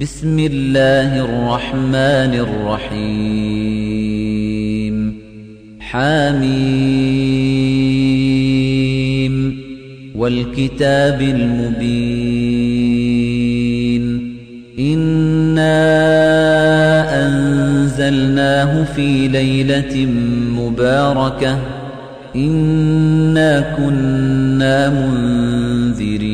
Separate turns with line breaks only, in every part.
بسم الله الرحمن الرحيم. حميم والكتاب المبين. إنا أنزلناه في ليلة مباركة. إنا كنا منذرين.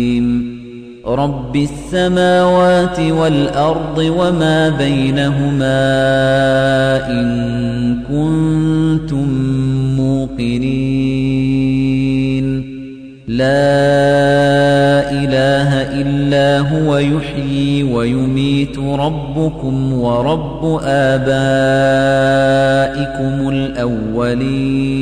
رب السماوات والأرض وما بينهما إن كنتم موقنين. لا إله إلا هو يحيي ويميت ربكم ورب آبائكم الأولين.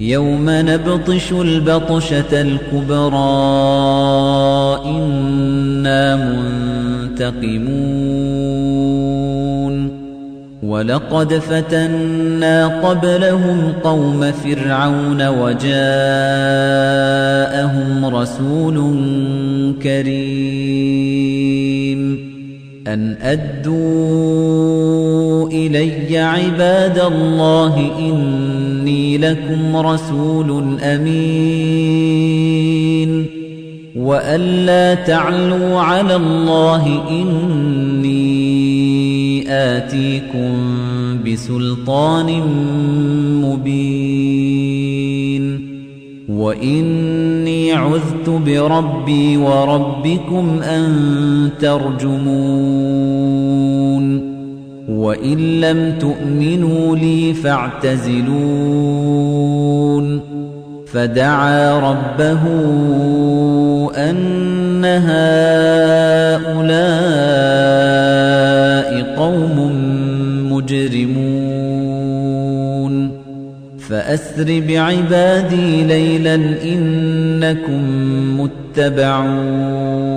يوم نبطش البطشة الكبرى إنا منتقمون. ولقد فتنا قبلهم قوم فرعون وجاءهم رسول كريم. أن أدوا إلي عباد الله إني لكم رسول أمين وأن لا تعلوا على الله إني آتيكم بسلطان مبين وإني عذت بربي وربكم أن ترجمون وإن لم تؤمنوا لي فاعتزلون. فدعا ربه أن هؤلاء قوم مجرمون. فأسر بعبادي ليلا إنكم متبعون.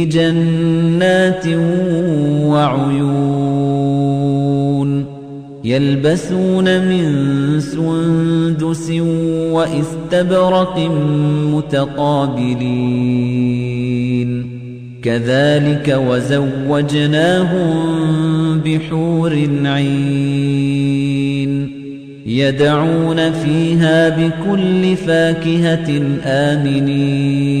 في جنات وعيون يلبسون من سندس واستبرق متقابلين. كذلك وزوجناهم بحور عين يدعون فيها بكل فاكهة آمنين.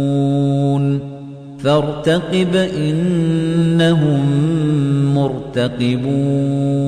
فارتقب إنهم مرتقبون.